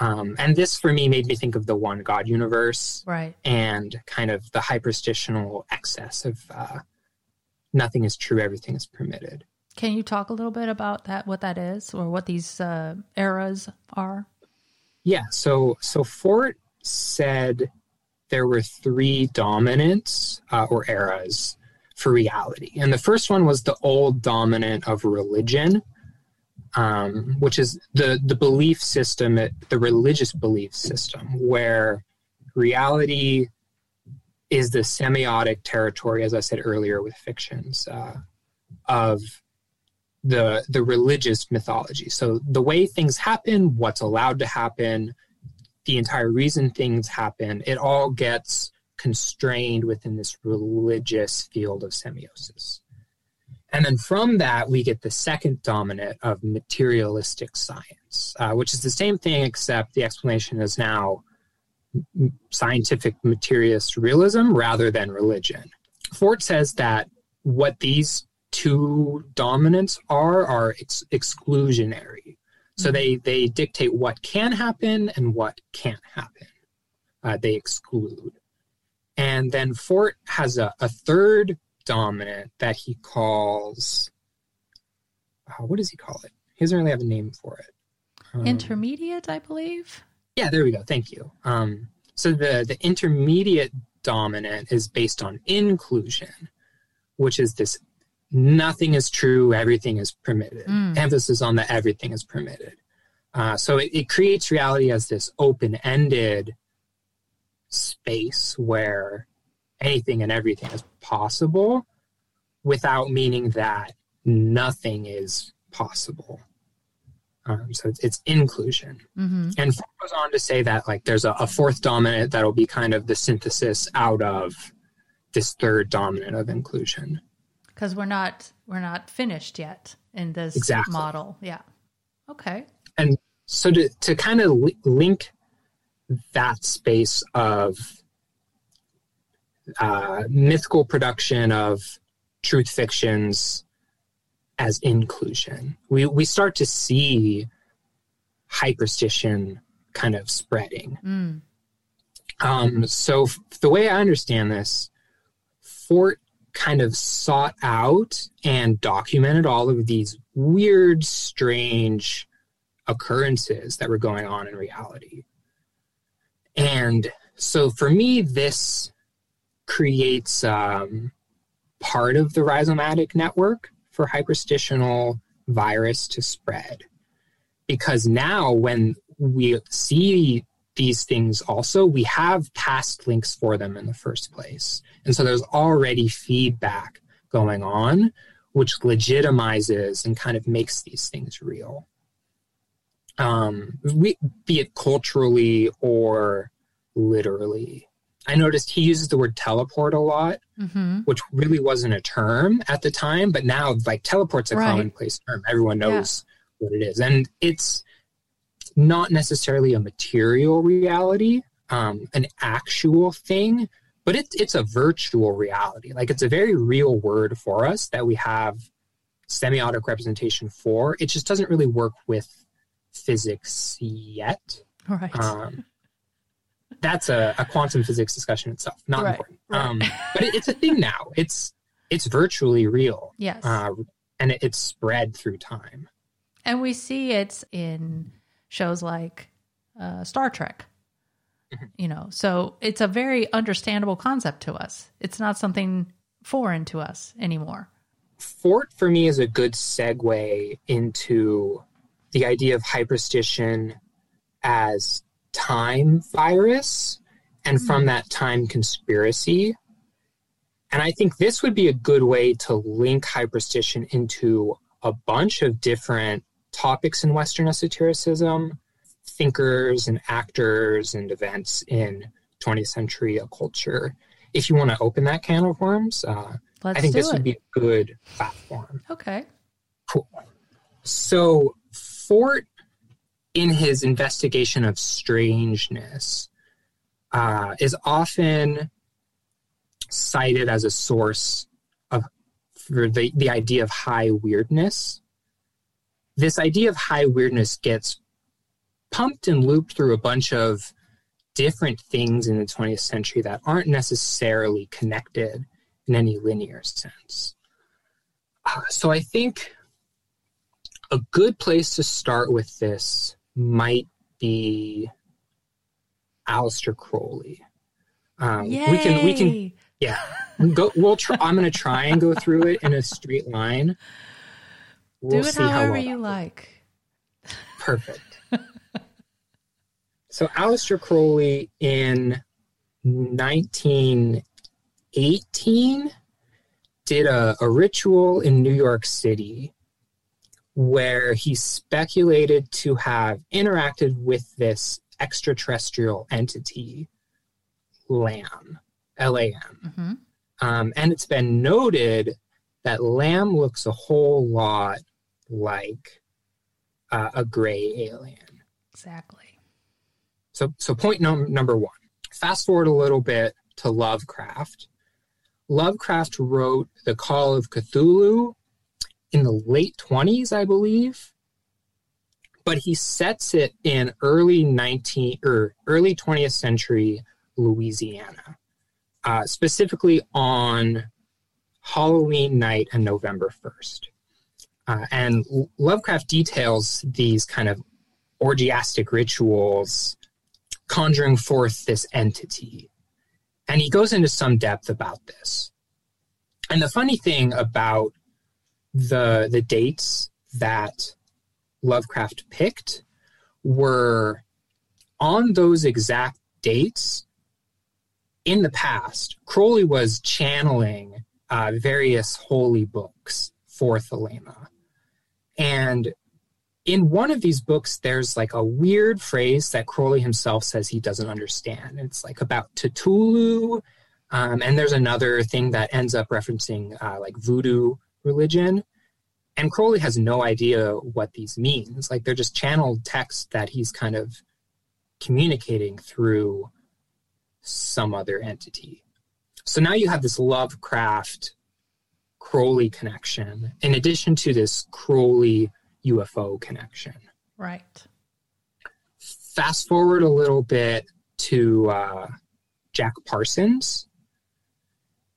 [SPEAKER 2] Um, and this for me made me think of the one God universe,
[SPEAKER 1] right?
[SPEAKER 2] And kind of the hyperstitional excess of uh, nothing is true, everything is permitted.
[SPEAKER 1] Can you talk a little bit about that? What that is, or what these uh, eras are?
[SPEAKER 2] Yeah. So so Fort said there were three dominants uh, or eras for reality. And the first one was the old dominant of religion, um, which is the, the belief system, the religious belief system, where reality is the semiotic territory, as I said earlier with fictions, uh, of the the religious mythology. So the way things happen, what's allowed to happen, the entire reason things happen, it all gets constrained within this religious field of semiosis. And then from that, we get the second dominant of materialistic science, uh, which is the same thing, except the explanation is now scientific materialist realism rather than religion. Fort says that what these two dominants are are ex- exclusionary. So mm-hmm. they, they dictate what can happen and what can't happen. Uh, they exclude. And then Fort has a, a third dominant that he calls, uh, what does he call it? He doesn't really have a name for it.
[SPEAKER 1] Um, intermediate, I believe.
[SPEAKER 2] Yeah, there we go. Thank you. Um, so the, the intermediate dominant is based on inclusion, which is this nothing is true, everything is permitted. Mm. Emphasis on the everything is permitted. Uh, so it, it creates reality as this open ended space where anything and everything is possible without meaning that nothing is possible. Um, so it's, it's inclusion. Mm-hmm. And goes on to say that like there's a, a fourth dominant that'll be kind of the synthesis out of this third dominant of inclusion.
[SPEAKER 1] Because we're not we're not finished yet in this
[SPEAKER 2] exactly.
[SPEAKER 1] model. Yeah. Okay.
[SPEAKER 2] And so to to kind of link that space of uh, mythical production of truth fictions as inclusion. We we start to see hyperstition kind of spreading. Mm. Um, so f- the way I understand this, Fort kind of sought out and documented all of these weird, strange occurrences that were going on in reality. And so for me, this creates um, part of the rhizomatic network for hyperstitional virus to spread. Because now, when we see these things also, we have past links for them in the first place. And so there's already feedback going on, which legitimizes and kind of makes these things real. Um, we, be it culturally or literally. I noticed he uses the word teleport a lot, mm-hmm. which really wasn't a term at the time, but now like teleport's a right. commonplace term. Everyone knows yeah. what it is. And it's not necessarily a material reality, um, an actual thing, but it, it's a virtual reality. Like it's a very real word for us that we have semiotic representation for. It just doesn't really work with physics yet.
[SPEAKER 1] Right. Um,
[SPEAKER 2] that's a, a, quantum physics discussion itself. Not right. important. Right. Um, but it, it's a thing now. It's it's virtually real.
[SPEAKER 1] Yes.
[SPEAKER 2] Uh, and it, it's spread through time.
[SPEAKER 1] And we see it in shows like uh, Star Trek. Mm-hmm. You know, so it's a very understandable concept to us. It's not something foreign to us anymore.
[SPEAKER 2] Fort for me is a good segue into the idea of hyperstition as time virus and mm-hmm. from that time conspiracy. And I think this would be a good way to link hyperstition into a bunch of different topics in Western esotericism, thinkers and actors and events in 20th century culture. If you want to open that can of worms, uh, I think this it. would be a good platform.
[SPEAKER 1] Okay.
[SPEAKER 2] Cool. So, Fort, in his investigation of strangeness, uh, is often cited as a source of for the, the idea of high weirdness this idea of high weirdness gets pumped and looped through a bunch of different things in the 20th century that aren't necessarily connected in any linear sense. Uh, so I think a good place to start with this might be Aleister Crowley.
[SPEAKER 1] Um, we can we can
[SPEAKER 2] yeah go we'll try i'm going to try and go through it in a straight line
[SPEAKER 1] We'll Do it however well you like.
[SPEAKER 2] Perfect. So Aleister Crowley in 1918 did a, a ritual in New York City where he speculated to have interacted with this extraterrestrial entity, LAM, L A M. Mm-hmm. Um, and it's been noted that Lam looks a whole lot like uh, a gray alien.
[SPEAKER 1] Exactly.
[SPEAKER 2] So, so point num- number one. Fast forward a little bit to Lovecraft. Lovecraft wrote The Call of Cthulhu in the late 20s, I believe. But he sets it in early 19 or early 20th century Louisiana, uh, specifically on Halloween night and November 1st. Uh, and Lovecraft details these kind of orgiastic rituals conjuring forth this entity. And he goes into some depth about this. And the funny thing about the the dates that Lovecraft picked were on those exact dates in the past, Crowley was channeling uh, various holy books for Thelema. And in one of these books, there's like a weird phrase that Crowley himself says he doesn't understand. It's like about Cthulhu. Um, and there's another thing that ends up referencing uh, like voodoo religion. And Crowley has no idea what these means. Like they're just channeled text that he's kind of communicating through some other entity. So now you have this Lovecraft Crowley connection, in addition to this Crowley UFO connection.
[SPEAKER 1] Right.
[SPEAKER 2] Fast forward a little bit to uh, Jack Parsons.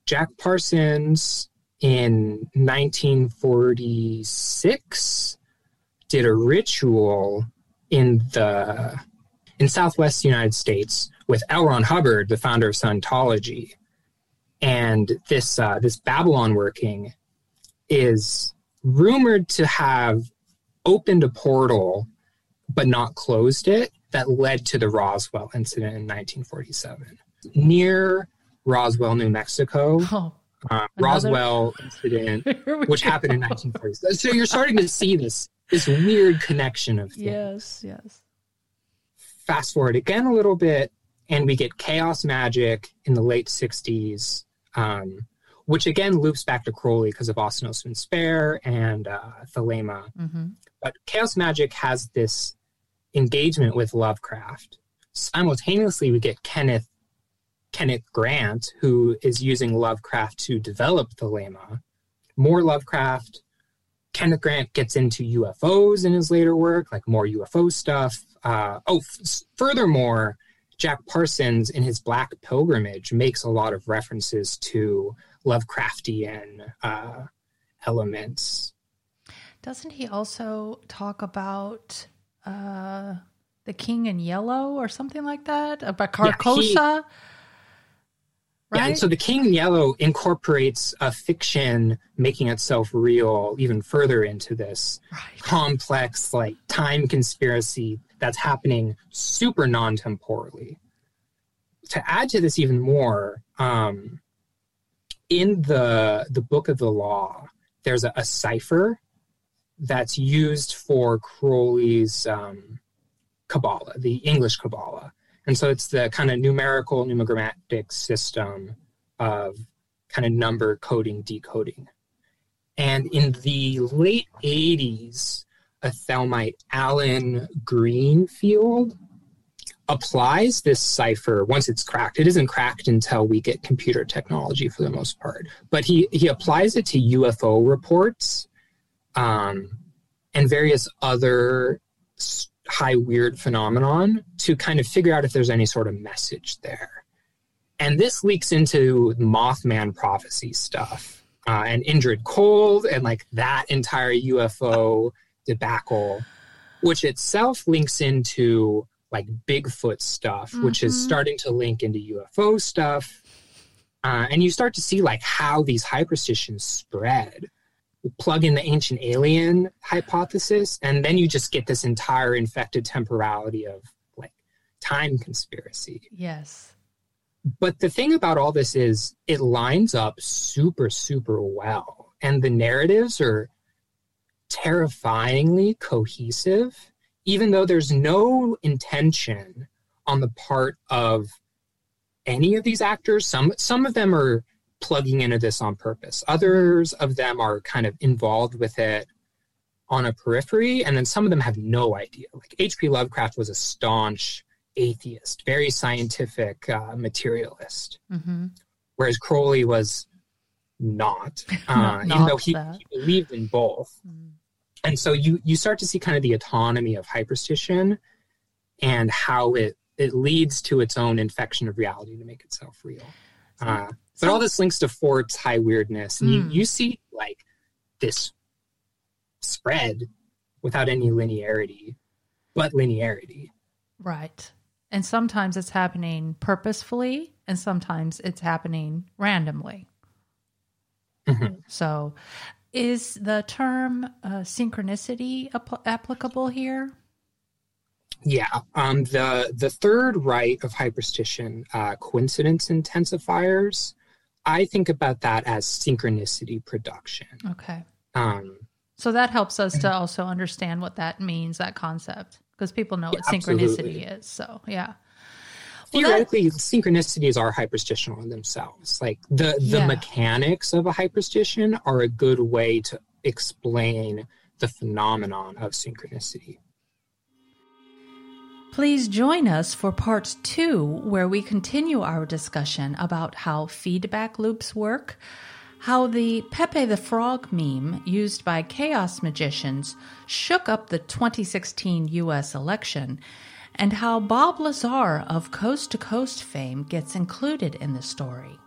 [SPEAKER 2] Jack Parsons in 1946 did a ritual in the in Southwest United States with L. Ron Hubbard, the founder of Scientology, and this uh, this Babylon working is rumored to have opened a portal but not closed it that led to the Roswell incident in 1947. Near Roswell, New Mexico,
[SPEAKER 1] Oh,
[SPEAKER 2] uh, Roswell incident, which
[SPEAKER 1] go.
[SPEAKER 2] happened in 1947. So you're starting to see this this weird connection of things.
[SPEAKER 1] Yes, yes.
[SPEAKER 2] Fast forward again a little bit, and we get chaos magic in the late 60s, um, which again loops back to Crowley because of Austin Osman Spare and uh, Thelema.
[SPEAKER 1] hmm
[SPEAKER 2] But chaos magic has this engagement with Lovecraft. Simultaneously, we get Kenneth Kenneth Grant, who is using Lovecraft to develop Thelema. More Lovecraft. Kenneth Grant gets into UFOs in his later work, like more UFO stuff. Uh, oh, f- furthermore, Jack Parsons in his Black Pilgrimage makes a lot of references to Lovecraftian uh, elements.
[SPEAKER 1] Doesn't he also talk about uh, the King in Yellow or something like that? About
[SPEAKER 2] Yeah, he-
[SPEAKER 1] Carcosa?
[SPEAKER 2] Yeah,
[SPEAKER 1] right?
[SPEAKER 2] and so the King in Yellow incorporates a fiction making itself real even further into this
[SPEAKER 1] right.
[SPEAKER 2] complex, like time conspiracy that's happening super non-temporally. To add to this even more, um, in the the Book of the Law, there's a, a cipher that's used for Crowley's um, Kabbalah, the English Kabbalah. And so it's the kind of numerical numismatic system of kind of number coding, decoding. And in the late 80s, a Thelemite, Allen Greenfield, applies this cipher once it's cracked. It isn't cracked until we get computer technology for the most part. But he, he applies it to UFO reports um, and various other high weird phenomenon to kind of figure out if there's any sort of message there. And this leaks into Mothman prophecy stuff uh, and Indrid Cold and like that entire UFO debacle, which itself links into like Bigfoot stuff, which is
[SPEAKER 1] Mhm.
[SPEAKER 2] starting to link into UFO stuff. Uh, and you start to see like how these hyperstitions spread plug in the ancient alien hypothesis, and then you just get this entire infected temporality of like time conspiracy.
[SPEAKER 1] Yes.
[SPEAKER 2] But the thing about all this is it lines up super, super well. And the narratives are terrifyingly cohesive, even though there's no intention on the part of any of these actors. Some some of them are plugging into this on purpose. Others of them are kind of involved with it on a periphery, and then some of them have no idea. Like H.P. Lovecraft was a staunch atheist, very scientific uh, materialist,
[SPEAKER 1] hmm
[SPEAKER 2] whereas Crowley was not, uh,
[SPEAKER 1] Not-
[SPEAKER 2] even though he, he believed in both. And so you you start to see kind of the autonomy of hyperstition and how it it leads to its own infection of reality to make itself real. Uh, but all this links to Fort's high weirdness, and
[SPEAKER 1] Mm.
[SPEAKER 2] you, you see like this spread without any linearity, but linearity.
[SPEAKER 1] Right. And sometimes it's happening purposefully, and sometimes it's happening randomly.
[SPEAKER 2] Mhm.
[SPEAKER 1] So, is the term uh, synchronicity apl- applicable here?
[SPEAKER 2] Yeah, um, the the third right of hyperstition, uh, coincidence intensifiers. I think about that as synchronicity production.
[SPEAKER 1] Okay.
[SPEAKER 2] Um,
[SPEAKER 1] So that helps us to also understand what that means, that concept, because people know what synchronicity
[SPEAKER 2] absolutely.
[SPEAKER 1] is. So, yeah. Well, that-
[SPEAKER 2] theoretically, synchronicities are hyperstitional in themselves. Like the the
[SPEAKER 1] Yeah.
[SPEAKER 2] mechanics of a hyperstition are a good way to explain the phenomenon of synchronicity.
[SPEAKER 1] Please join us for part two, where we continue our discussion about how feedback loops work, how the Pepe the Frog meme used by chaos magicians shook up the 2016 US election, and how Bob Lazar of Coast to Coast fame gets included in the story.